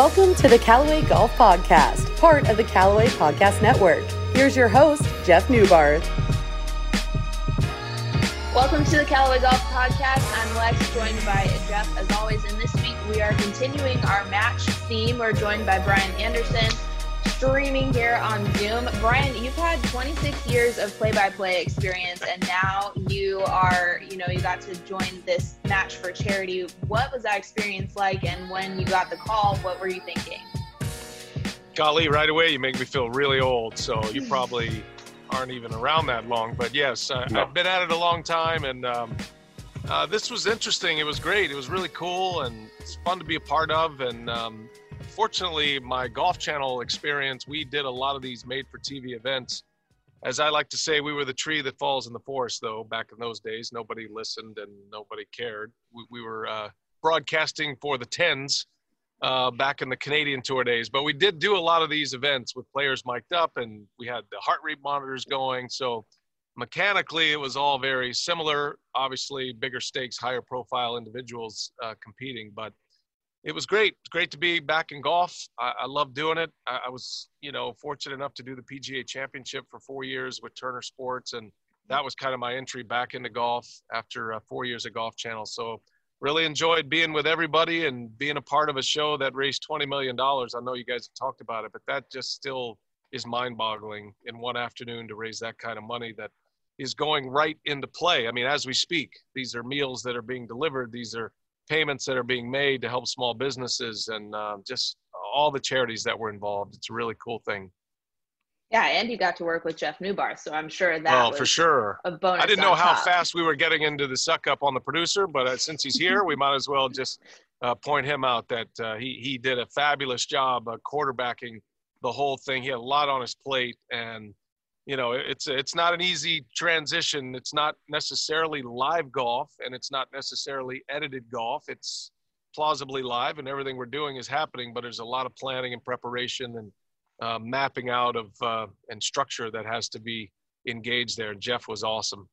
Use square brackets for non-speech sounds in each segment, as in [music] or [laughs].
Welcome to the Callaway Golf Podcast, part of the Callaway Podcast Network. Here's your host, Jeff Neubarth. Welcome to the Callaway Golf Podcast. I'm Lex, joined by Jeff as always. And this week we are continuing our match theme. We're joined by Brian Anderson, streaming here on Zoom. Brian, you've had 26 years of play-by-play experience, and now you are, you know, you got to join this match for charity. What was that experience like? And when you got the call, what were you thinking? Golly, right away you make me feel really old. So you [laughs] probably aren't even around that long. But yes, I, have been at it a long time, and um, uh, this was interesting. It was great. It was really cool, and it's fun to be a part of. And um, fortunately, my Golf Channel experience, we did a lot of these made for TV events. As I like to say, we were the tree that falls in the forest, though, back in those days. Nobody listened and nobody cared. We, we were uh, broadcasting for the tens uh, back in the Canadian Tour days, but we did do a lot of these events with players mic'd up and we had the heart rate monitors going. So mechanically, it was all very similar. Obviously, bigger stakes, higher profile individuals uh, competing, but it was great. Great to be back in golf. I, I love doing it. I, I, was, you know, fortunate enough to do the PGA Championship for four years with Turner Sports, and that was kind of my entry back into golf after uh, four years of Golf Channel. So, really enjoyed being with everybody and being a part of a show that raised twenty million dollars. I know you guys have talked about it, but that just still is mind-boggling in one afternoon to raise that kind of money that is going right into play. I mean, as we speak, these are meals that are being delivered. These are payments that are being made to help small businesses and uh, just all the charities that were involved. It's a really cool thing. Yeah, and you got to work with Jeff Newbar, so I'm sure that. Well, for sure. A bonus. I didn't know how fast we were getting into the suck up on the producer, but uh, since he's here, we might as well just uh, point him out that uh, he he did a fabulous job uh, quarterbacking the whole thing. He had a lot on his plate, and you know it's it's not an easy transition. It's not necessarily live golf and it's not necessarily edited golf. It's plausibly live and everything we're doing is happening but there's a lot of planning and preparation and uh, mapping out of uh, and structure that has to be engaged there. And jeff was awesome.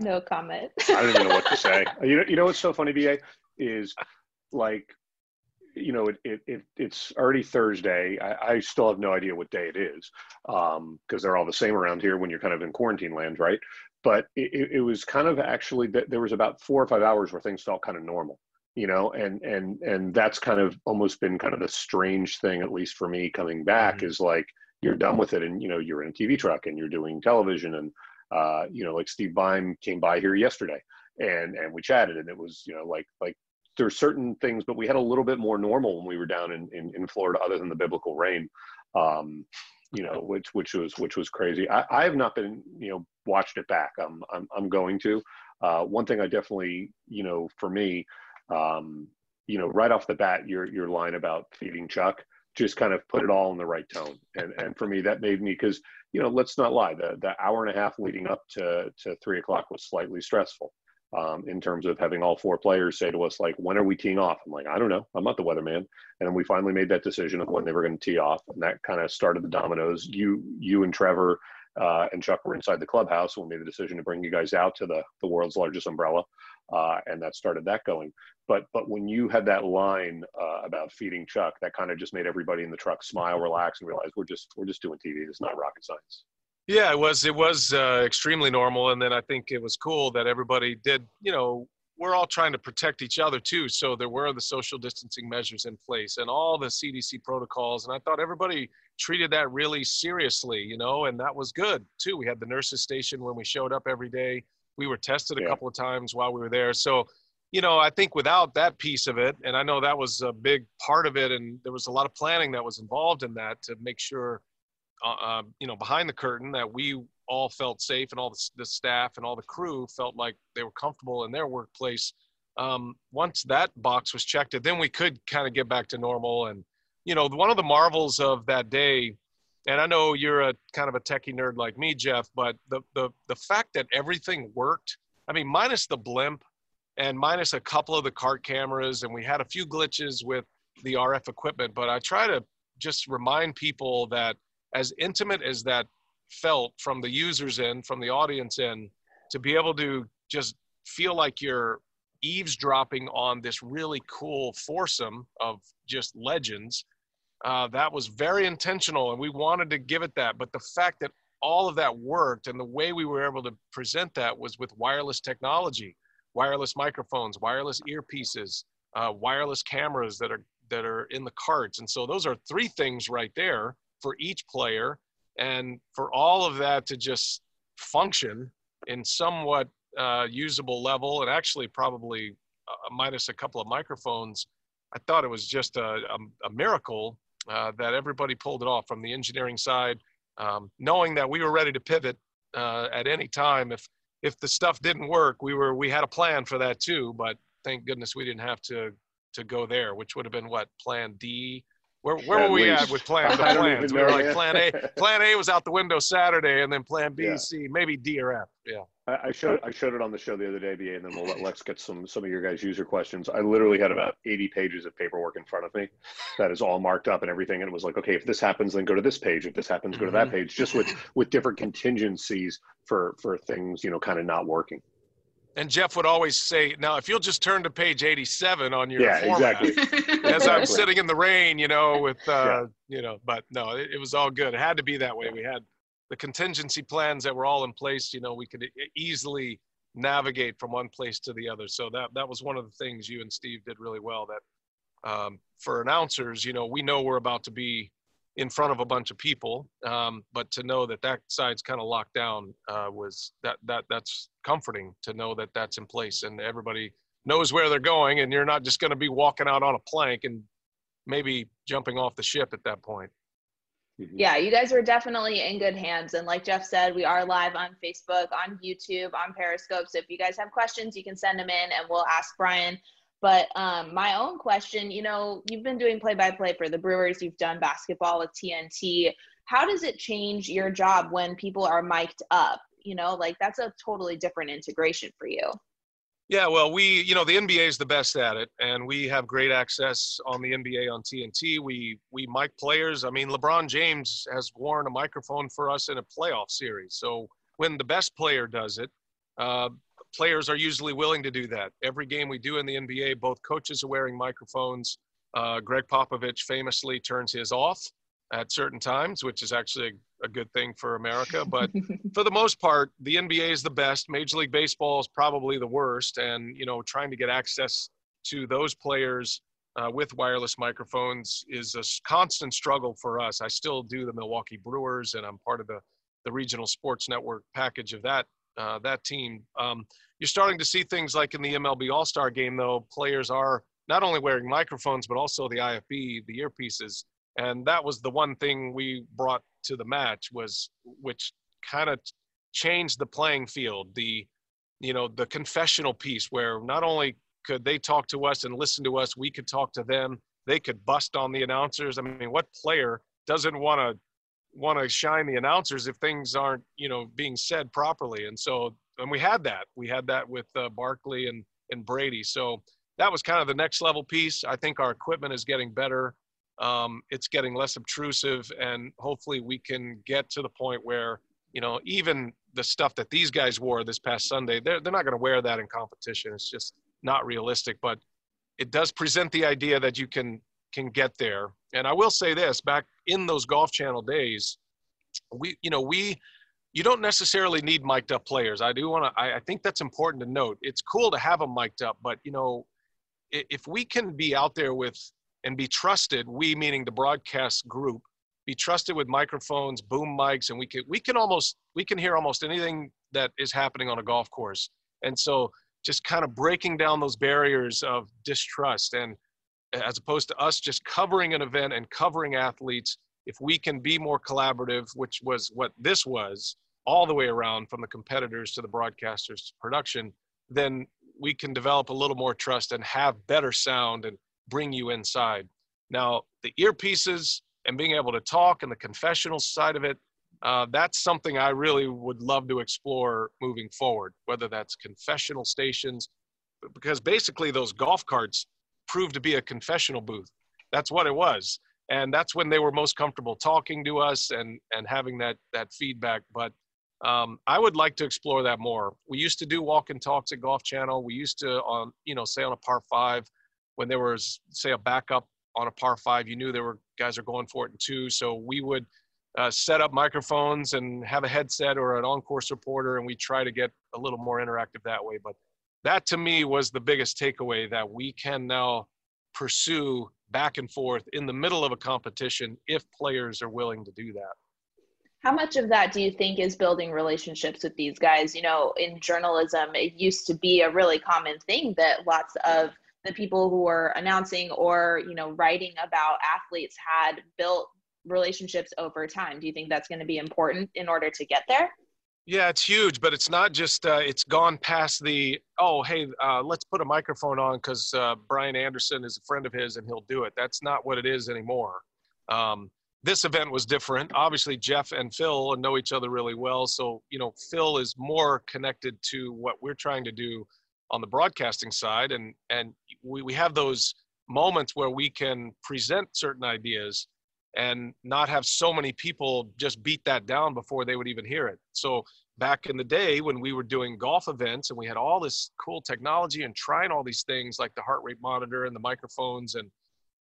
No comment. I don't even know what to say. [laughs] You know, you know what's so funny ba is like you know, it, it, it, it's already Thursday. I, I, still have no idea what day it is because um, they're all the same around here when you're kind of in quarantine land, right? But it, it was kind of actually there was about four or five hours where things felt kind of normal, you know, and and and that's kind of almost been kind of the strange thing, at least for me, coming back mm-hmm. is like you're done with it, and you know you're in a TV truck and you're doing television, and uh, you know like Steve Bime came by here yesterday, and and we chatted, and it was you know like like there's certain things, but we had a little bit more normal when we were down in, in, in Florida, other than the biblical rain, um, you know, which which was which was crazy. I, I have not been, you know, watched it back. I'm I'm, I'm going to. Uh, one thing I definitely, you know, for me, um, you know, right off the bat, your your line about feeding Chuck just kind of put it all in the right tone, and and for me that made me because you know, let's not lie, the the hour and a half leading up to to three o'clock was slightly stressful um, in terms of having all four players say to us like, "When are we teeing off?" I'm like, "I don't know. I'm not the weatherman." And we finally made that decision of when they were going to tee off, and that kind of started the dominoes. You, you and Trevor uh, and Chuck were inside the clubhouse when we made the decision to bring you guys out to the the world's largest umbrella, uh, and that started that going. But but when you had that line uh, about feeding Chuck, that kind of just made everybody in the truck smile, relax, and realize we're just we're just doing TV. It's not rocket science. Yeah, it was it was uh, extremely normal, and then I think it was cool that everybody did. You know, we're all trying to protect each other too, so there were the social distancing measures in place and all the CDC protocols, and I thought everybody treated that really seriously. You know, and that was good too. We had the nurses station when we showed up every day. We were tested a yeah. couple of times while we were there, so you know, I think without that piece of it, and I know that was a big part of it, and there was a lot of planning that was involved in that to make sure uh, um, you know, behind the curtain that we all felt safe and all the, the, staff and all the crew felt like they were comfortable in their workplace. Um, once that box was checked, then we could kind of get back to normal. And, you know, one of the marvels of that day, and I know you're a kind of a techie nerd like me, Jeff, but the, the, the fact that everything worked, I mean, minus the blimp and minus a couple of the cart cameras, and we had a few glitches with the RF equipment, but I try to just remind people that – as intimate as that felt from the users in, from the audience in, to be able to just feel like you're eavesdropping on this really cool foursome of just legends. Uh, that was very intentional, and we wanted to give it that. But the fact that all of that worked and the way we were able to present that was with wireless technology, wireless microphones, wireless earpieces, uh, wireless cameras that are that are in the carts. And so those are three things right there for each player, and for all of that to just function in somewhat uh, usable level, and actually probably uh, minus a couple of microphones. I thought it was just a, a, a miracle uh, that everybody pulled it off from the engineering side, um, knowing that we were ready to pivot uh, at any time if if the stuff didn't work. We were we had a plan for that too, but thank goodness we didn't have to to go there, which would have been what plan D where, where were we least. at with plan, [laughs] the plans? We were like plan A. [laughs] Plan A was out the window Saturday, and then plan B, Yeah. C, maybe D or F. Yeah. I, I showed I showed it on the show the other day, BA, and then we'll let Lex get some some of your guys' user questions. I literally had about 80 pages of paperwork in front of me that is all marked up and everything. And it was like, okay, if this happens, then go to this page. If this happens, go to that mm-hmm. page. Just with with different contingencies for for things, you know, kind of not working. And Jeff would always say, "Now, if you'll just turn to page 87 on your Yeah, format." exactly. [laughs] [laughs] As I'm sitting in the rain, you know, with uh, Yeah. you know, but no, it, it was all good. It had to be that way. We had the contingency plans that were all in place. You know, we could easily navigate from one place to the other. So that that was one of the things you and Steve did really well. That um, for announcers, you know, we know we're about to be in front of a bunch of people, um, but to know that that side's kind of locked down uh, was that that that's comforting to know that that's in place and everybody knows where they're going, and you're not just going to be walking out on a plank and maybe jumping off the ship at that point. Mhm. yeah, you guys are definitely in good hands. And like Jeff said, we are live on Facebook, on YouTube, on Periscope. So if you guys have questions, you can send them in and we'll ask Brian. But um, my own question, you know, you've been doing play by play for the Brewers, you've done basketball with TNT. How does it change your job when people are mic'd up? You know, like that's a totally different integration for you. Yeah, well, we, you know, the NBA is the best at it, and we have great access on the NBA on TNT. We we mic players. I mean, LeBron James has worn a microphone for us in a playoff series. So when the best player does it, uh, players are usually willing to do that. Every game we do in the NBA, both coaches are wearing microphones. Uh, Gregg Popovich famously turns his off at certain times, which is actually a, a good thing for America. But [laughs] for the most part, the NBA is the best. Major League Baseball is probably the worst. And, you know, trying to get access to those players uh, with wireless microphones is a constant struggle for us. I still do the Milwaukee Brewers, and I'm part of the, the regional sports network package of that uh, that team. Um, you're starting to see things like in the MLB All Star game, though, players are not only wearing microphones, but also the IFB, the earpieces. And that was the one thing we brought to the match was, which kind of changed the playing field. The, you know, the confessional piece where not only could they talk to us and listen to us, we could talk to them. They could bust on the announcers. I mean, what player doesn't want to want to shine the announcers if things aren't, you know, being said properly? And so, and we had that. We had that with uh, Barkley and and Brady. So that was kind of the next level piece. I think our equipment is getting better. Um, it's getting less obtrusive, and hopefully we can get to the point where you know even the stuff that these guys wore this past Sunday, they're they're not going to wear that in competition. It's just not realistic, but it does present the idea that you can can get there. And I will say this: back in those Golf Channel days, we you know we you don't necessarily need mic'd up players. I do want to. I, I think that's important to note. It's cool to have them mic'd up, but you know, if we can be out there with and be trusted, we meaning the broadcast group, be trusted with microphones, boom mics, and we can we can almost we can hear almost anything that is happening on a golf course. And so, just kind of breaking down those barriers of distrust, and as opposed to us just covering an event and covering athletes, if we can be more collaborative, which was what this was all the way around from the competitors to the broadcasters to production, then we can develop a little more trust and have better sound and bring you inside. Now, the earpieces and being able to talk and the confessional side of it, uh, that's something I really would love to explore moving forward, whether that's confessional stations, because basically those golf carts proved to be a confessional booth. That's what it was. And that's when they were most comfortable talking to us and, and having that, that feedback. But Um, I would like to explore that more. We used to do walk and talks at Golf Channel. We used to on you know say on a par five when there was say a backup on a par five, you knew there were guys are going for it in two. So we would uh, set up microphones and have a headset or an on-course reporter, and we try to get a little more interactive that way. But that to me was the biggest takeaway that we can now pursue back and forth in the middle of a competition if players are willing to do that. How much of that do you think is building relationships with these guys? You know, in journalism, it used to be a really common thing that lots of the people who were announcing or, you know, writing about athletes had built relationships over time. Do you think that's going to be important in order to get there? Yeah, it's huge, but it's not just. Uh, it's gone past the. Oh, hey, uh, let's put a microphone on because uh, Brian Anderson is a friend of his and he'll do it. That's not what it is anymore. Um, this event was different. Obviously, Jeff and Phil know each other really well, so you know Phil is more connected to what we're trying to do on the broadcasting side, and and we we have those moments where we can present certain ideas and not have so many people just beat that down before they would even hear it. So back in the day when we were doing golf events and we had all this cool technology and trying all these things like the heart rate monitor and the microphones and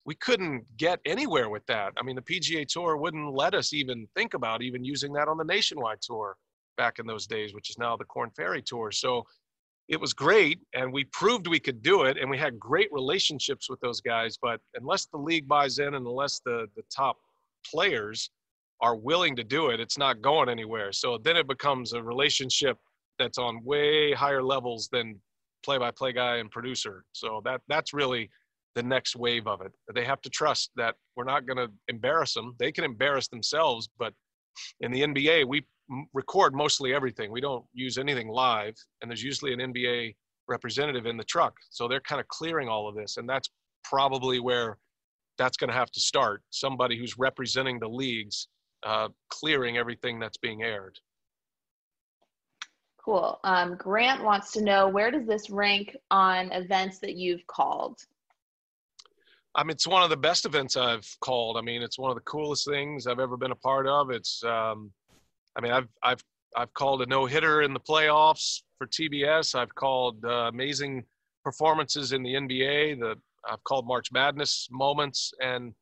we couldn't get anywhere with that. I mean, the PGA Tour wouldn't let us even think about even using that on the nationwide tour back in those days, which is now the Corn Ferry Tour. So it was great and we proved we could do it and we had great relationships with those guys but unless the league buys in and unless the the top players are willing to do it it's not going anywhere. So then it becomes a relationship that's on way higher levels than play by play guy and producer. So that that's really the next wave of it. They have to trust that we're not going to embarrass them they can embarrass themselves but in the nba we record mostly everything. We don't use anything live, and there's usually an NBA representative in the truck. So they're kind of clearing all of this, and that's probably where that's going to have to start. Somebody who's representing the leagues, uh, clearing everything that's being aired. Cool. Um, Grant wants to know where does this rank on events that you've called? I mean, it's one of the best events I've called. I mean, it's one of the coolest things I've ever been a part of. It's um, I mean, I've I've I've called a no hitter in the playoffs for TBS. I've called uh, amazing performances in the NBA. The I've called March Madness moments, and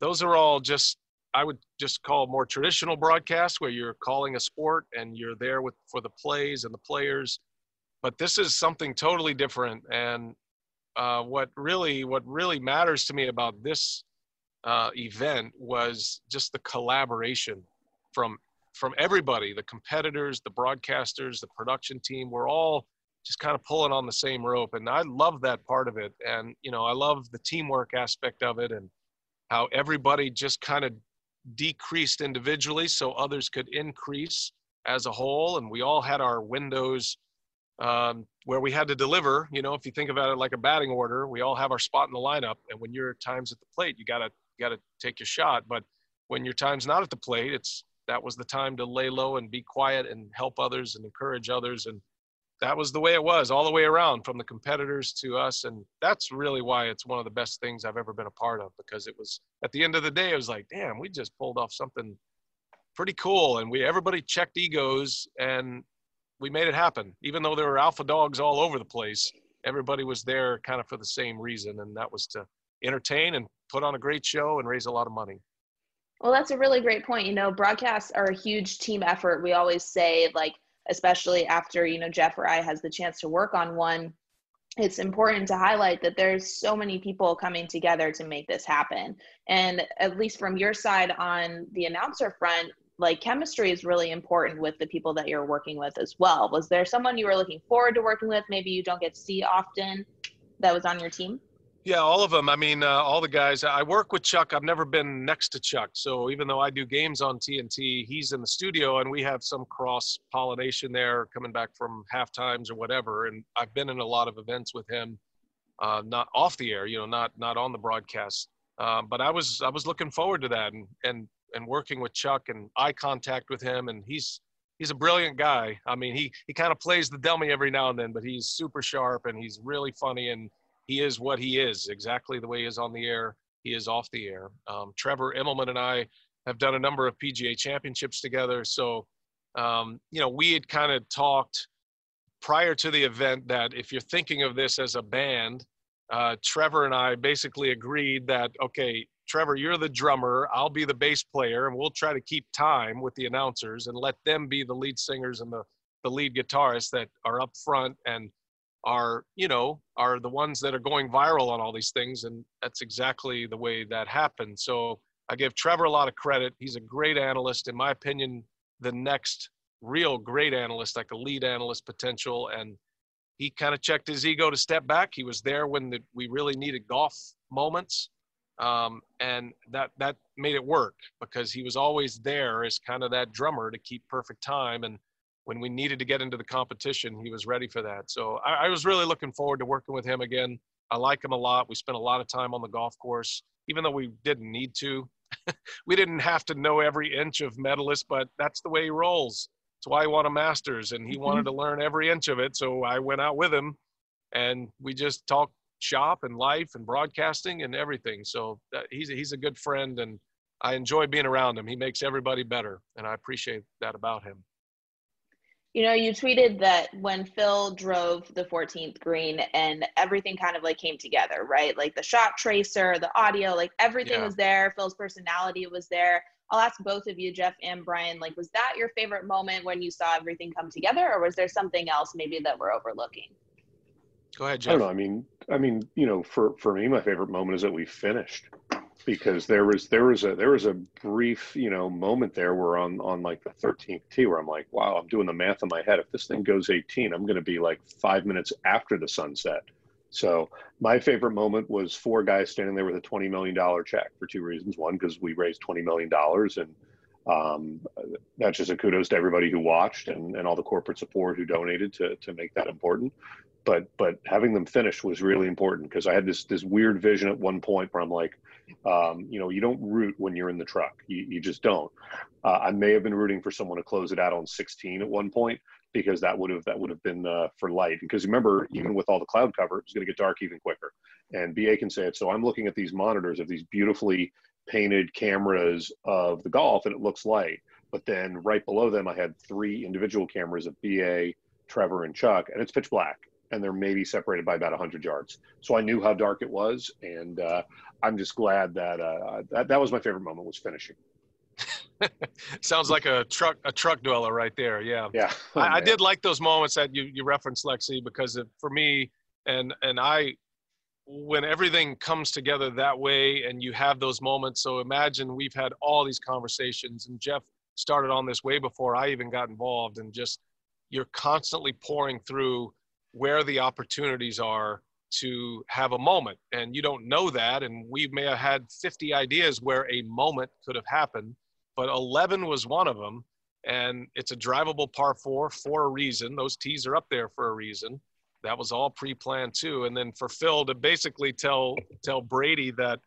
those are all just I would just call more traditional broadcasts where you're calling a sport and you're there with for the plays and the players. But this is something totally different, and uh, what really what really matters to me about this uh, event was just the collaboration from from everybody the competitors the broadcasters the production team we're all just kind of pulling on the same rope and i love that part of it and you know i love the teamwork aspect of it and how everybody just kind of decreased individually so others could increase as a whole and we all had our windows um, where we had to deliver you know if you think about it like a batting order we all have our spot in the lineup and when your time's at the plate you gotta gotta take your shot but when your time's not at the plate it's that was the time to lay low and be quiet and help others and encourage others. And that was the way it was all the way around from the competitors to us. And that's really why it's one of the best things i've ever been a part of because it was at the end of the day it was like damn we just pulled off something pretty cool. And we everybody checked egos and we made it happen. Even though there were alpha dogs all over the place everybody was there kind of for the same reason. And that was to entertain and put on a great show and raise a lot of money well, that's a really great point. You know, broadcasts are a huge team effort. We always say, like, especially after, you know, Jeff or I has the chance to work on one, it's important to highlight that there's so many people coming together to make this happen. And at least from your side on the announcer front, like chemistry is really important with the people that you're working with as well. Was there someone you were looking forward to working with, maybe you don't get to see often, that was on your team? Yeah, all of them. I mean, uh, all the guys. I work with Chuck. I've never been next to Chuck. So even though I do games on TNT, he's in the studio and we have some cross pollination there coming back from half times or whatever. And I've been in a lot of events with him, uh, not off the air, you know, not not on the broadcast. Um, but I was I was looking forward to that and and and working with Chuck and eye contact with him. And he's he's a brilliant guy. I mean, he he kind of plays the dummy every now and then, but he's super sharp and he's really funny and he is what he is, exactly the way he is on the air. He is off the air. Um, Trevor Immelman and I have done a number of PGA championships together, so um, you know, we had kind of talked prior to the event that if you're thinking of this as a band, uh, Trevor and I basically agreed that, okay, Trevor, you're the drummer, I'll be the bass player, and we'll try to keep time with the announcers and let them be the lead singers and the, the lead guitarists that are up front and are, you know, are the ones that are going viral on all these things. And that's exactly the way that happened. So I give Trevor a lot of credit. He's a great analyst. In my opinion, the next real great analyst, like a lead analyst potential. And he kind of checked his ego to step back. He was there when the, we really needed golf moments. Um, and that, that made it work because he was always there as kind of that drummer to keep perfect time. And when we needed to get into the competition, he was ready for that. So I, I was really looking forward to working with him again. I like him a lot. We spent a lot of time on the golf course, even though we didn't need to. [laughs] we didn't have to know every inch of medalist, but that's the way he rolls. That's why he won a Masters, and he mm-hmm. wanted to learn every inch of it. So I went out with him, and we just talked shop and life and broadcasting and everything. So that, he's a, he's a good friend, and I enjoy being around him. He makes everybody better, and I appreciate that about him. You know, you tweeted that when Phil drove the 14th green and everything kind of like came together, right? Like the shot tracer, the audio, like everything yeah. was there. Phil's personality was there. I'll ask both of you, Jeff and Brian, like, was that your favorite moment when you saw everything come together, or was there something else maybe that we're overlooking? Go ahead, Jeff. I don't know. I mean, I mean, you know, for for me, my favorite moment is that we finished because there was there was a there was a brief you know moment there where on on like the 13th tee where I'm like wow I'm doing the math in my head. If this thing goes 18 I'm going to be like five minutes after the sunset. So my favorite moment was four guys standing there with a 20 million dollar check for two reasons. One because we raised 20 million dollars and um, that's just a kudos to everybody who watched and, and all the corporate support who donated to to make that important. But but having them finish was really important because I had this this weird vision at one point where I'm like, um, you know, you don't root when you're in the truck, you, you just don't. Uh, I may have been rooting for someone to close it out on 16 at one point because that would have that would have been uh, for light. Because remember, even with all the cloud cover, it's going to get dark even quicker. And BA can say it. So I'm looking at these monitors of these beautifully painted cameras of the golf, and it looks light. But then right below them, I had three individual cameras of BA, Trevor, and Chuck, and it's pitch black and they're maybe separated by about 100 yards. So I knew how dark it was, and uh, I'm just glad that, uh, that that was my favorite moment was finishing. [laughs] Sounds like a truck a truck dweller right there. Yeah. Yeah. Oh, [laughs] I, I, did like those moments that you you referenced, Lexi, because it, for me and and I, when everything comes together that way, and you have those moments. So imagine we've had all these conversations, and Jeff started on this way before I even got involved, and just you're constantly pouring through where the opportunities are to have a moment. And you don't know that. And we may have had 50 ideas where a moment could have happened, but 11 was one of them. And it's a drivable par four for a reason. Those tees are up there for a reason. That was all pre-planned too. And then for Phil to basically tell tell Brady that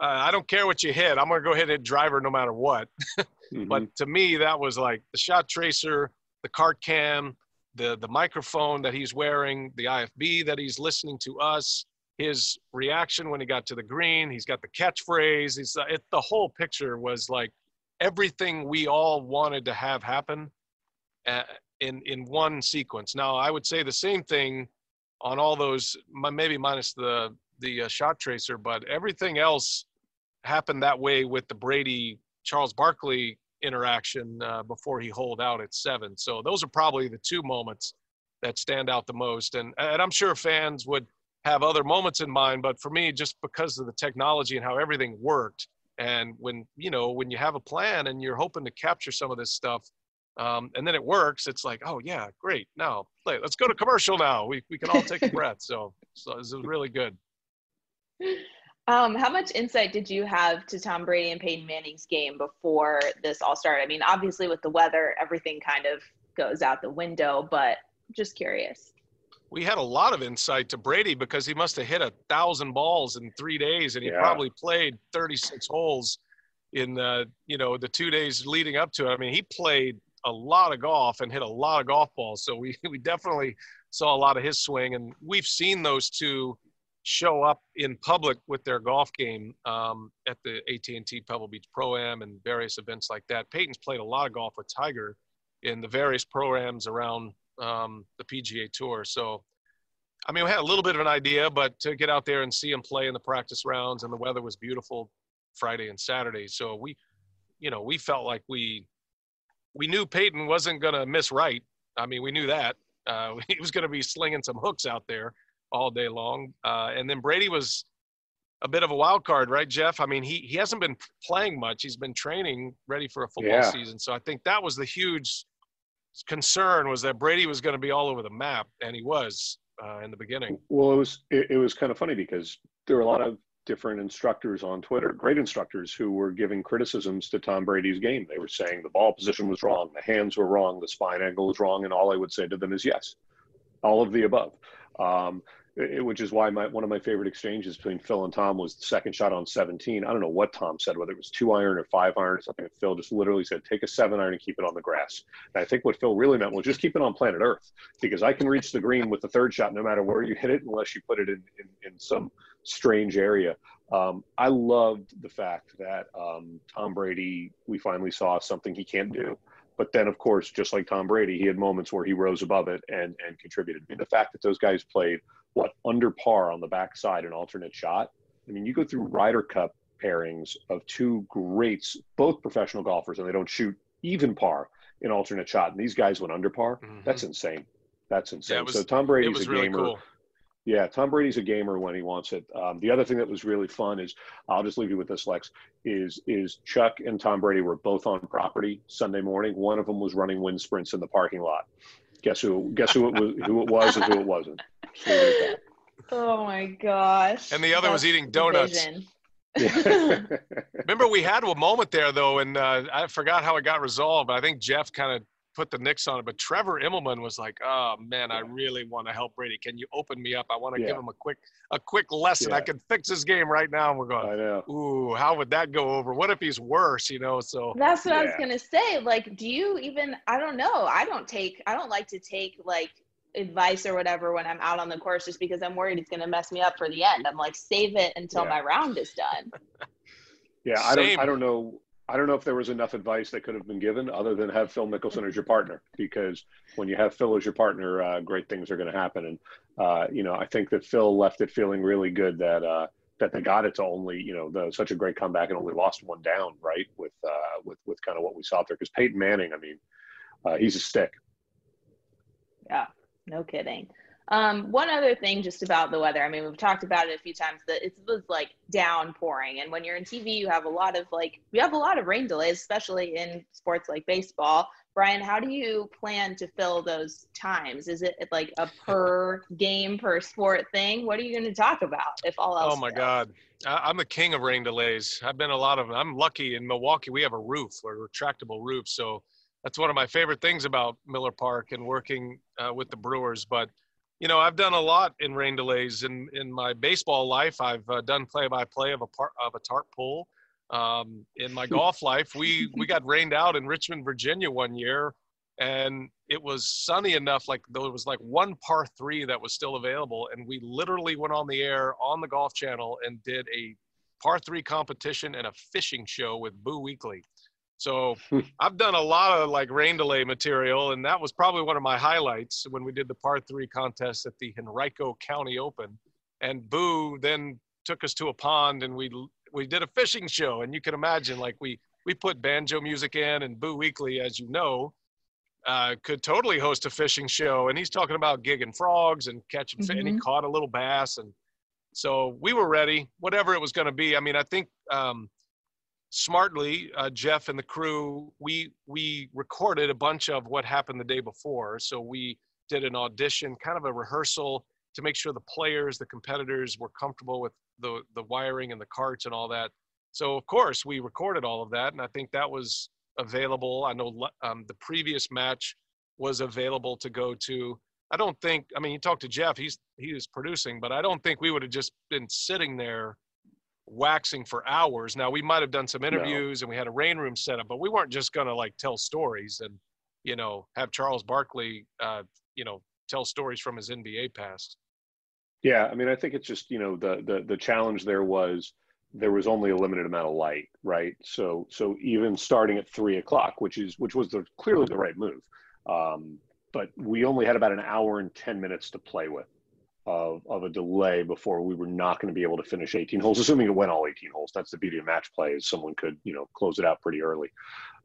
uh, I don't care what you hit, I'm gonna go ahead and hit driver no matter what. [laughs] mm-hmm. But to me, that was like the shot tracer, the cart cam, the the microphone that he's wearing, the IFB that he's listening to us, his reaction when he got to the green. He's got the catchphrase. He's uh, it, the whole picture was like everything we all wanted to have happen uh, in in one sequence. Now I would say the same thing on all those, maybe minus the the uh, shot tracer, but everything else happened that way with the Brady Charles Barkley interaction uh, before he holed out at seven. So those are probably the two moments that stand out the most. And, and I'm sure fans would have other moments in mind, but for me, just because of the technology and how everything worked, and when you know when you have a plan and you're hoping to capture some of this stuff, um, and then it works, it's like, oh yeah, great. Now. Let's go to commercial now. We we can all take a [laughs] breath. So so this is really good. Um, how much insight did you have to Tom Brady and Peyton Manning's game before this all started? I mean, obviously with the weather, everything kind of goes out the window, but just curious. We had a lot of insight to Brady because he must have hit a thousand balls in three days, and he yeah. probably played 36 holes in the you know the two days leading up to it. I mean, he played a lot of golf and hit a lot of golf balls, so we [laughs] we definitely saw a lot of his swing, and we've seen those two show up in public with their golf game um, at the AT&T Pebble Beach Pro Am and various events like that. Peyton's played a lot of golf with Tiger in the various programs around um, the PGA Tour. So, I mean, we had a little bit of an idea, but to get out there and see him play in the practice rounds, and the weather was beautiful Friday and Saturday, so we, you know, we felt like we we knew Peyton wasn't going to miss right. I mean, we knew that uh, [laughs] he was going to be slinging some hooks out there all day long, uh, and then Brady was a bit of a wild card, right, Jeff? I mean, he he hasn't been playing much. He's been training, ready for a football yeah. season. So I think that was the huge concern was that Brady was going to be all over the map, and he was uh, in the beginning. Well, it was it, it was kind of funny because there were a lot of different instructors on Twitter, great instructors who were giving criticisms to Tom Brady's game. They were saying the ball position was wrong, the hands were wrong, the spine angle was wrong, and all I would say to them is yes, all of the above. Um, it, which is why my one of my favorite exchanges between Phil and Tom was the second shot on 17. I don't know what Tom said, whether it was two iron or five iron or something. Phil just literally said, take a seven iron and keep it on the grass. And I think what Phil really meant was just keep it on planet Earth because I can reach the green with the third shot no matter where you hit it unless you put it in, in, in some strange area. Um, I loved the fact that um, Tom Brady, we finally saw something he can't do. But then, of course, just like Tom Brady, he had moments where he rose above it and and contributed. I mean, the fact that those guys played what under par on the backside an alternate shot. I mean, you go through Ryder Cup pairings of two greats, both professional golfers, and they don't shoot even par in alternate shot. And these guys went under par. Mm-hmm. That's insane. That's insane. Yeah, was, so Tom Brady's a really gamer. Cool. Yeah, Tom Brady's a gamer when he wants it. Um, the other thing that was really fun is I'll just leave you with this, Lex. Is is Chuck and Tom Brady were both on property Sunday morning. One of them was running wind sprints in the parking lot. Guess who? Guess who it was? Who it was and who it wasn't. Oh my gosh! And the other That's was eating donuts. [laughs] Remember, we had a moment there though, and uh, I forgot how it got resolved. But I think Jeff kind of put the nix on it. But Trevor Immelman was like, "Oh man, I really want to help Brady. Can you open me up? I want to yeah. give him a quick a quick lesson. Yeah. I can fix his game right now." And we're going, I know. "Ooh, how would that go over? What if he's worse? You know?" So that's what yeah. I was gonna say. Like, do you even? I don't know. I don't take. I don't like to take like advice or whatever when I'm out on the course just because I'm worried it's going to mess me up for the end. I'm like, save it until my round is done. [laughs] yeah, I don't. I don't know. I don't know if there was enough advice that could have been given other than have Phil Mickelson as your partner, because when you have Phil as your partner, uh, great things are going to happen. And, uh, you know, I think that Phil left it feeling really good that, uh, that they got it to only, you know, the, such a great comeback and only lost one down, right? With, uh, with, with kind of what we saw there. Cause Peyton Manning, I mean, uh, he's a stick. Yeah, no kidding. Um, one other thing just about the weather. I mean, we've talked about it a few times that it was like downpouring. And when you're in TV, you have a lot of like, we have a lot of rain delays, especially in sports like baseball. Brian, how do you plan to fill those times? Is it like a per [laughs] game per sport thing? What are you going to talk about if all else? Oh my fails? God, I'm the king of rain delays. I've been a lot of. them. I'm lucky in Milwaukee. We have a roof, a retractable roof, so that's one of my favorite things about Miller Park and working uh, with the Brewers. But you know, I've done a lot in rain delays in in my baseball life. I've uh, done play by play of a part of a tarp pool. Um, in my [laughs] golf life, we we got rained out in Richmond, Virginia one year, and it was sunny enough. Like there was like one par three that was still available, and we literally went on the air on the Golf Channel and did a par three competition and a fishing show with Boo Weekley. So I've done a lot of like rain delay material, and that was probably one of my highlights when we did the par three contest at the Henrico County Open. And Boo then took us to a pond, and we we did a fishing show. And you can imagine, like we we put banjo music in, and Boo Weekley, as you know, uh, could totally host a fishing show. And he's talking about gigging frogs and catching, mm-hmm. and he mm-hmm. caught a little bass, and so we were ready, whatever it was going to be. I mean, I think. Um, smartly, uh, Jeff and the crew, we we recorded a bunch of what happened the day before. So we did an audition, kind of a rehearsal to make sure the players, the competitors, were comfortable with the the wiring and the carts and all that. So of course we recorded all of that, and I think that was available. I know um, the previous match was available to go to. I don't think. I mean, you talk to Jeff; he's he was producing, but I don't think we would have just been sitting there waxing for hours. Now we might have done some interviews no. and we had a rain room set up, but we weren't just going to like tell stories and you know have Charles Barkley uh, you know tell stories from his NBA past. Yeah, I mean, I think it's just you know the the the challenge there was there was only a limited amount of light, right? So so even starting at three o'clock, which is which was the clearly the right move, um, but we only had about an hour and ten minutes to play with of, of a delay before we were not going to be able to finish 18 holes, assuming it went all 18 holes. That's the beauty of match play is someone could, you know, close it out pretty early.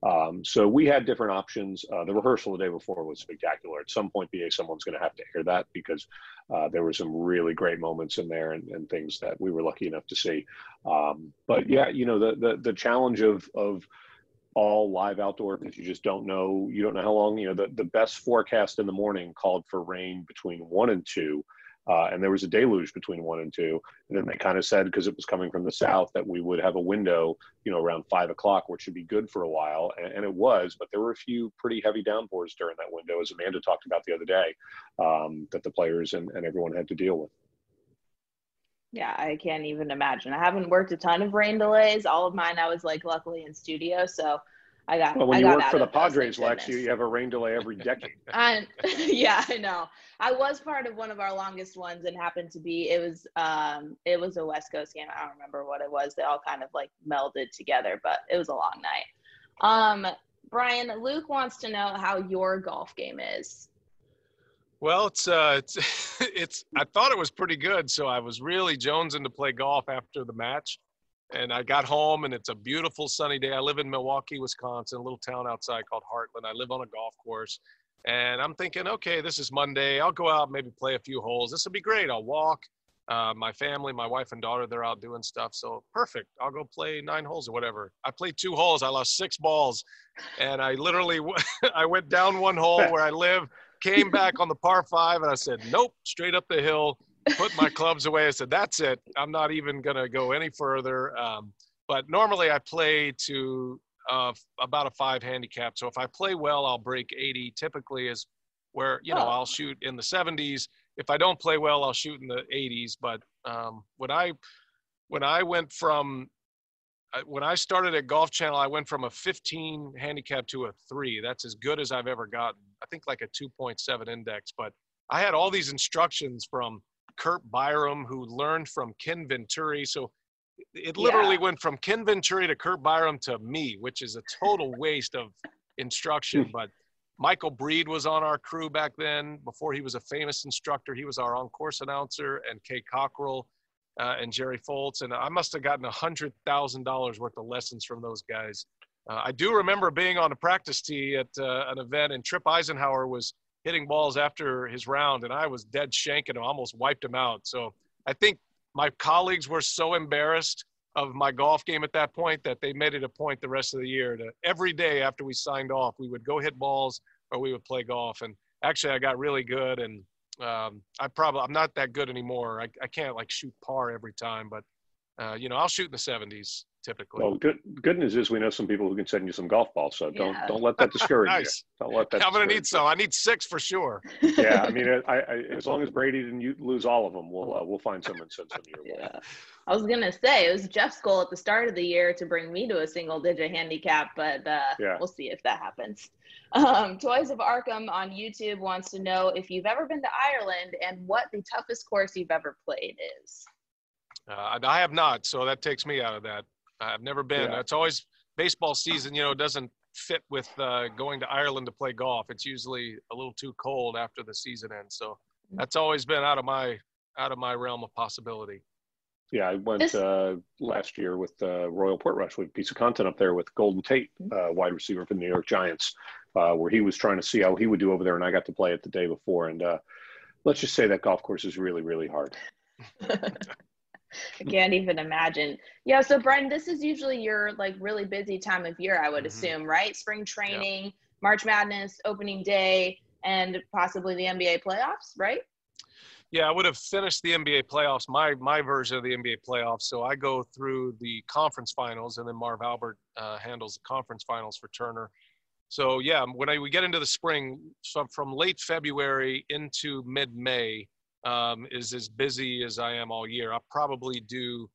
Um, so we had different options. Uh, the rehearsal the day before was spectacular. At some point, BA, someone's going to have to air that because uh, there were some really great moments in there and, and things that we were lucky enough to see. Um, but yeah, you know, the, the, the challenge of, of, all live outdoor because you just don't know you don't know how long you know the, the best forecast in the morning called for rain between one and two uh, and there was a deluge between one and two. And then they kind of said, because it was coming from the south, that we would have a window, you know, around five o'clock, which should be good for a while. And, and, it was, but there were a few pretty heavy downpours during that window, as Amanda talked about the other day, um, that the players and, and everyone had to deal with. Yeah, I can't even imagine. I haven't worked a ton of rain delays. All of mine, I was like luckily in studio. So I got. Well, when I you work for the Padres, Lex, you, you have a rain delay every decade. [laughs] and [laughs] yeah, I know. I was part of one of our longest ones, and happened to be it was um it was a West Coast game. I don't remember what it was. They all kind of like melded together, but it was a long night. Um, Brian, Luke wants to know how your golf game is. Well, it's uh, it's [laughs] it's. I thought it was pretty good, so I was really jonesing to play golf after the match and I got home and it's a beautiful sunny day. I live in Milwaukee, Wisconsin, a little town outside called Hartland. I live on a golf course and I'm thinking, okay, this is Monday. I'll go out, maybe play a few holes. This will be great. I'll walk. Uh, my family, my wife and daughter, they're out doing stuff. So perfect. I'll go play nine holes or whatever. I played two holes. I lost six balls, and I literally [laughs] I went down one hole [laughs] where I live, came back on the par five, and I said, nope, straight up the hill put my clubs away. I said, that's it. I'm not even going to go any further. Um, but normally I play to uh, about a five handicap. So if I play well, I'll break 80 typically is where, you know, oh. I'll shoot in the 70s. If I don't play well, I'll shoot in the 80s. But um, when I, when I went from, uh, when I started at Golf Channel, I went from a 15 handicap to a three. That's as good as I've ever gotten. I think like a 2.7 index, but I had all these instructions from Curt Byrum, who learned from Ken Venturi. So it literally yeah. went from Ken Venturi to Curt Byrum to me, which is a total waste of instruction. [laughs] But Michael Breed was on our crew back then. Before he was a famous instructor, he was our on-course announcer, and Kay Cockerill uh, and Jerry Foltz. And I must have gotten a hundred thousand dollars worth of lessons from those guys. Uh, I do remember being on a practice tee at uh, an event, and Trip Isenhour was hitting balls after his round, and I was dead shanking him, almost wiped him out. So I think my colleagues were so embarrassed of my golf game at that point that they made it a point the rest of the year to every day after we signed off, we would go hit balls or we would play golf. And actually, I got really good, and um, I probably I'm not that good anymore. I, I can't like shoot par every time, but uh, you know I'll shoot in the 70s typically. Well, good good news is we know some people who can send you some golf balls, so don't yeah. don't let that [laughs] discourage nice. you. Don't let that. I'm going to need some. I need six for sure. yeah, I mean, [laughs] I, I, as long as Brady didn't you lose all of them, we'll uh, we'll find some and send some your way. Yeah. I was gonna say it was Jeff's goal at the start of the year to bring me to a single digit handicap, but uh, yeah. we'll see if that happens. Um, Toys of Arkham on YouTube wants to know if you've ever been to Ireland and what the toughest course you've ever played is. Uh, I have not, so that takes me out of that. I've never been. Yeah. It's always baseball season. You know, doesn't fit with uh, going to Ireland to play golf. It's usually a little too cold after the season ends. So that's always been out of my out of my realm of possibility. Yeah, I went uh, last year with uh, Royal Portrush with a piece of content up there with Golden Tate, uh, wide receiver for the New York Giants, uh, where he was trying to see how he would do over there, and I got to play it the day before. And uh, let's just say that golf course is really, really hard. [laughs] I can't even imagine. Yeah, so Brian, this is usually your like really busy time of year, I would mm-hmm. assume, right? Spring training, yep. March Madness, opening day, and possibly the NBA playoffs, right? Yeah, I would have finished the NBA playoffs, my my version of the NBA playoffs. So I go through the conference finals, and then Marv Albert uh, handles the conference finals for Turner. So yeah, when I, we get into the spring, so from late February into mid May, um, is as busy as I am all year. I'll probably do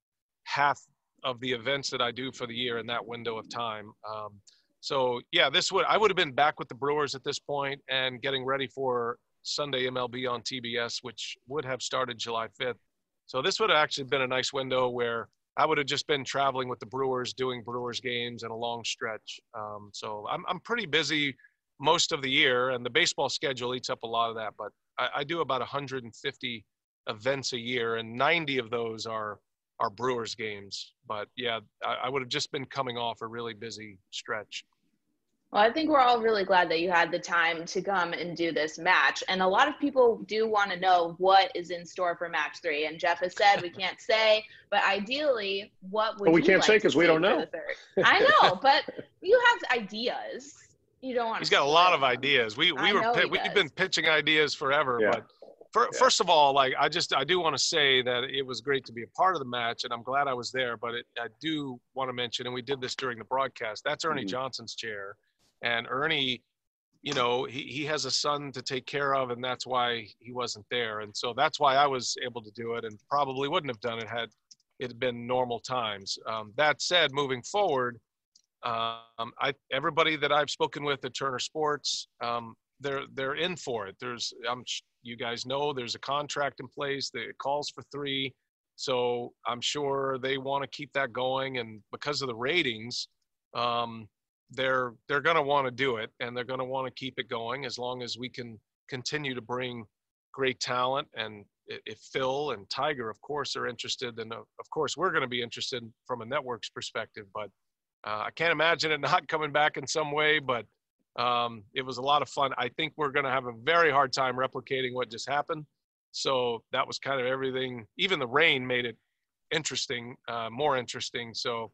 half of the events that I do for the year in that window of time. Um, so yeah, this would I would have been back with the Brewers at this point and getting ready for Sunday MLB on TBS, which would have started July 5th. So this would have actually been a nice window where I would have just been traveling with the Brewers, doing Brewers games and a long stretch. Um, so I'm I'm pretty busy most of the year, and the baseball schedule eats up a lot of that. But I, I do about 150 events a year, and 90 of those are are Brewers games. But yeah, I, I would have just been coming off a really busy stretch. Well, I think we're all really glad that you had the time to come and do this match. And a lot of people do want to know what is in store for match three. And Jeff has said we can't [laughs] say, but ideally, what would well, we can't like say because we don't know. I know, but you have ideas. You don't want. He's got a lot of ideas. We we were we've been pitching ideas forever, yeah. but for, yeah. First of all, like I just I do want to say that it was great to be a part of the match, and I'm glad I was there. But it, I do want to mention, and we did this during the broadcast. That's Ernie mm-hmm. Johnson's chair, and Ernie, you know, he he has a son to take care of, and that's why he wasn't there. And so that's why I was able to do it, and probably wouldn't have done it had it had been normal times. Um, that said, moving forward, um, I everybody that I've spoken with at Turner Sports, um, they're they're in for it. There's I'm you guys know there's a contract in place that calls for three. So I'm sure they want to keep that going, and because of the ratings, um, they're they're going to want to do it, and they're going to want to keep it going as long as we can continue to bring great talent. And if Phil and Tiger, of course, are interested, then of course we're going to be interested from a network's perspective. But I can't imagine it not coming back in some way. But um, it was a lot of fun. I think we're going to have a very hard time replicating what just happened. So that was kind of everything. Even the rain made it interesting, uh, more interesting. So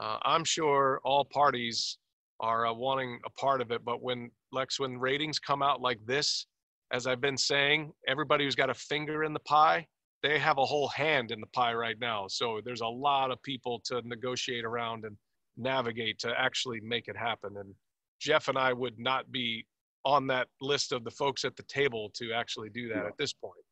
uh, I'm sure all parties are uh, wanting a part of it. But when Lex, when ratings come out like this, as I've been saying, everybody who's got a finger in the pie, they have a whole hand in the pie right now. So there's a lot of people to negotiate around and navigate to actually make it happen. And Jeff and I would not be on that list of the folks at the table to actually do that at this point.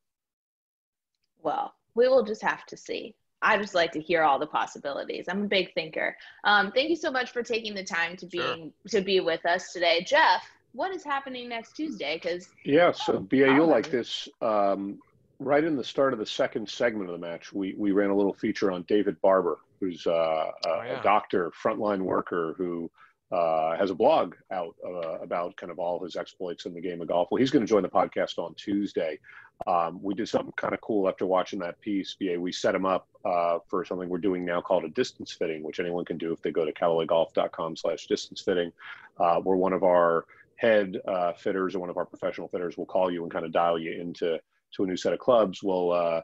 Well, we will just have to see. I just like to hear all the possibilities. I'm a big thinker. Um, thank you so much for taking the time to being sure. to be with us today, Jeff. What is happening next Tuesday? Because yeah, so BA, you'll like this. Um, right in the start of the second segment of the match, we we ran a little feature on David Barber, who's uh, a, oh, yeah. a doctor, frontline worker who uh, has a blog out uh, about kind of all his exploits in the game of golf. Well, he's going to join the podcast on Tuesday. Um, we did something kind of cool after watching that piece. BA, we set him up uh, for something we're doing now called a distance fitting, which anyone can do if they go to callawaygolf.com slash distance fitting, uh, where one of our head uh, fitters or one of our professional fitters will call you and kind of dial you into to a new set of clubs. We'll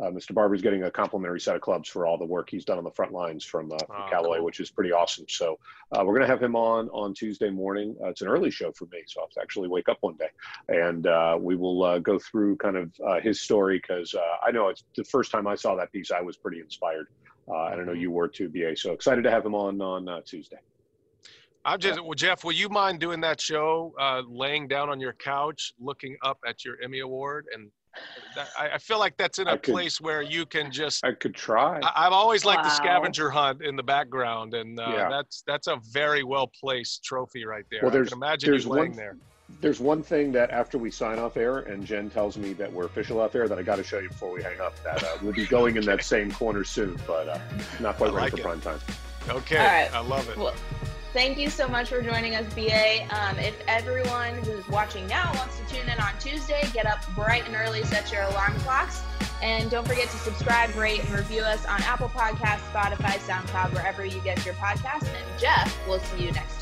uh, uh, Mr. Barber's getting a complimentary set of clubs for all the work he's done on the front lines from, uh, from oh, Callaway, cool. which is pretty awesome. So uh, we're going to have him on on Tuesday morning. Uh, it's an early show for me, so I have to actually wake up one day, and uh, we will uh, go through kind of his story because I know it's the first time I saw that piece, I was pretty inspired, and I know mm-hmm. you were too, BA. So excited to have him on on Tuesday. I'm just, well, Jeff, will you mind doing that show, laying down on your couch, looking up at your Emmy Award and I, feel like that's in a could, place where you can just. I could try. I, have always liked wow. the scavenger hunt in the background, and uh, yeah. that's that's a very well placed trophy right there. Well, there's, I can imagine there's you laying one, there. There's one thing that after we sign off air, and Jen tells me that we're official off air, that I got to show you before we hang up. That uh, we'll be [laughs] going in that same corner soon, but uh, not quite I ready like for it. prime time. Okay, I love it. Well, thank you so much for joining us, BA. Um, if everyone who's watching now wants to tune in on Tuesday, get up bright and early, set your alarm clocks. And don't forget to subscribe, rate, and review us on Apple Podcasts, Spotify, SoundCloud, wherever you get your podcasts. And Jeff, we'll see you next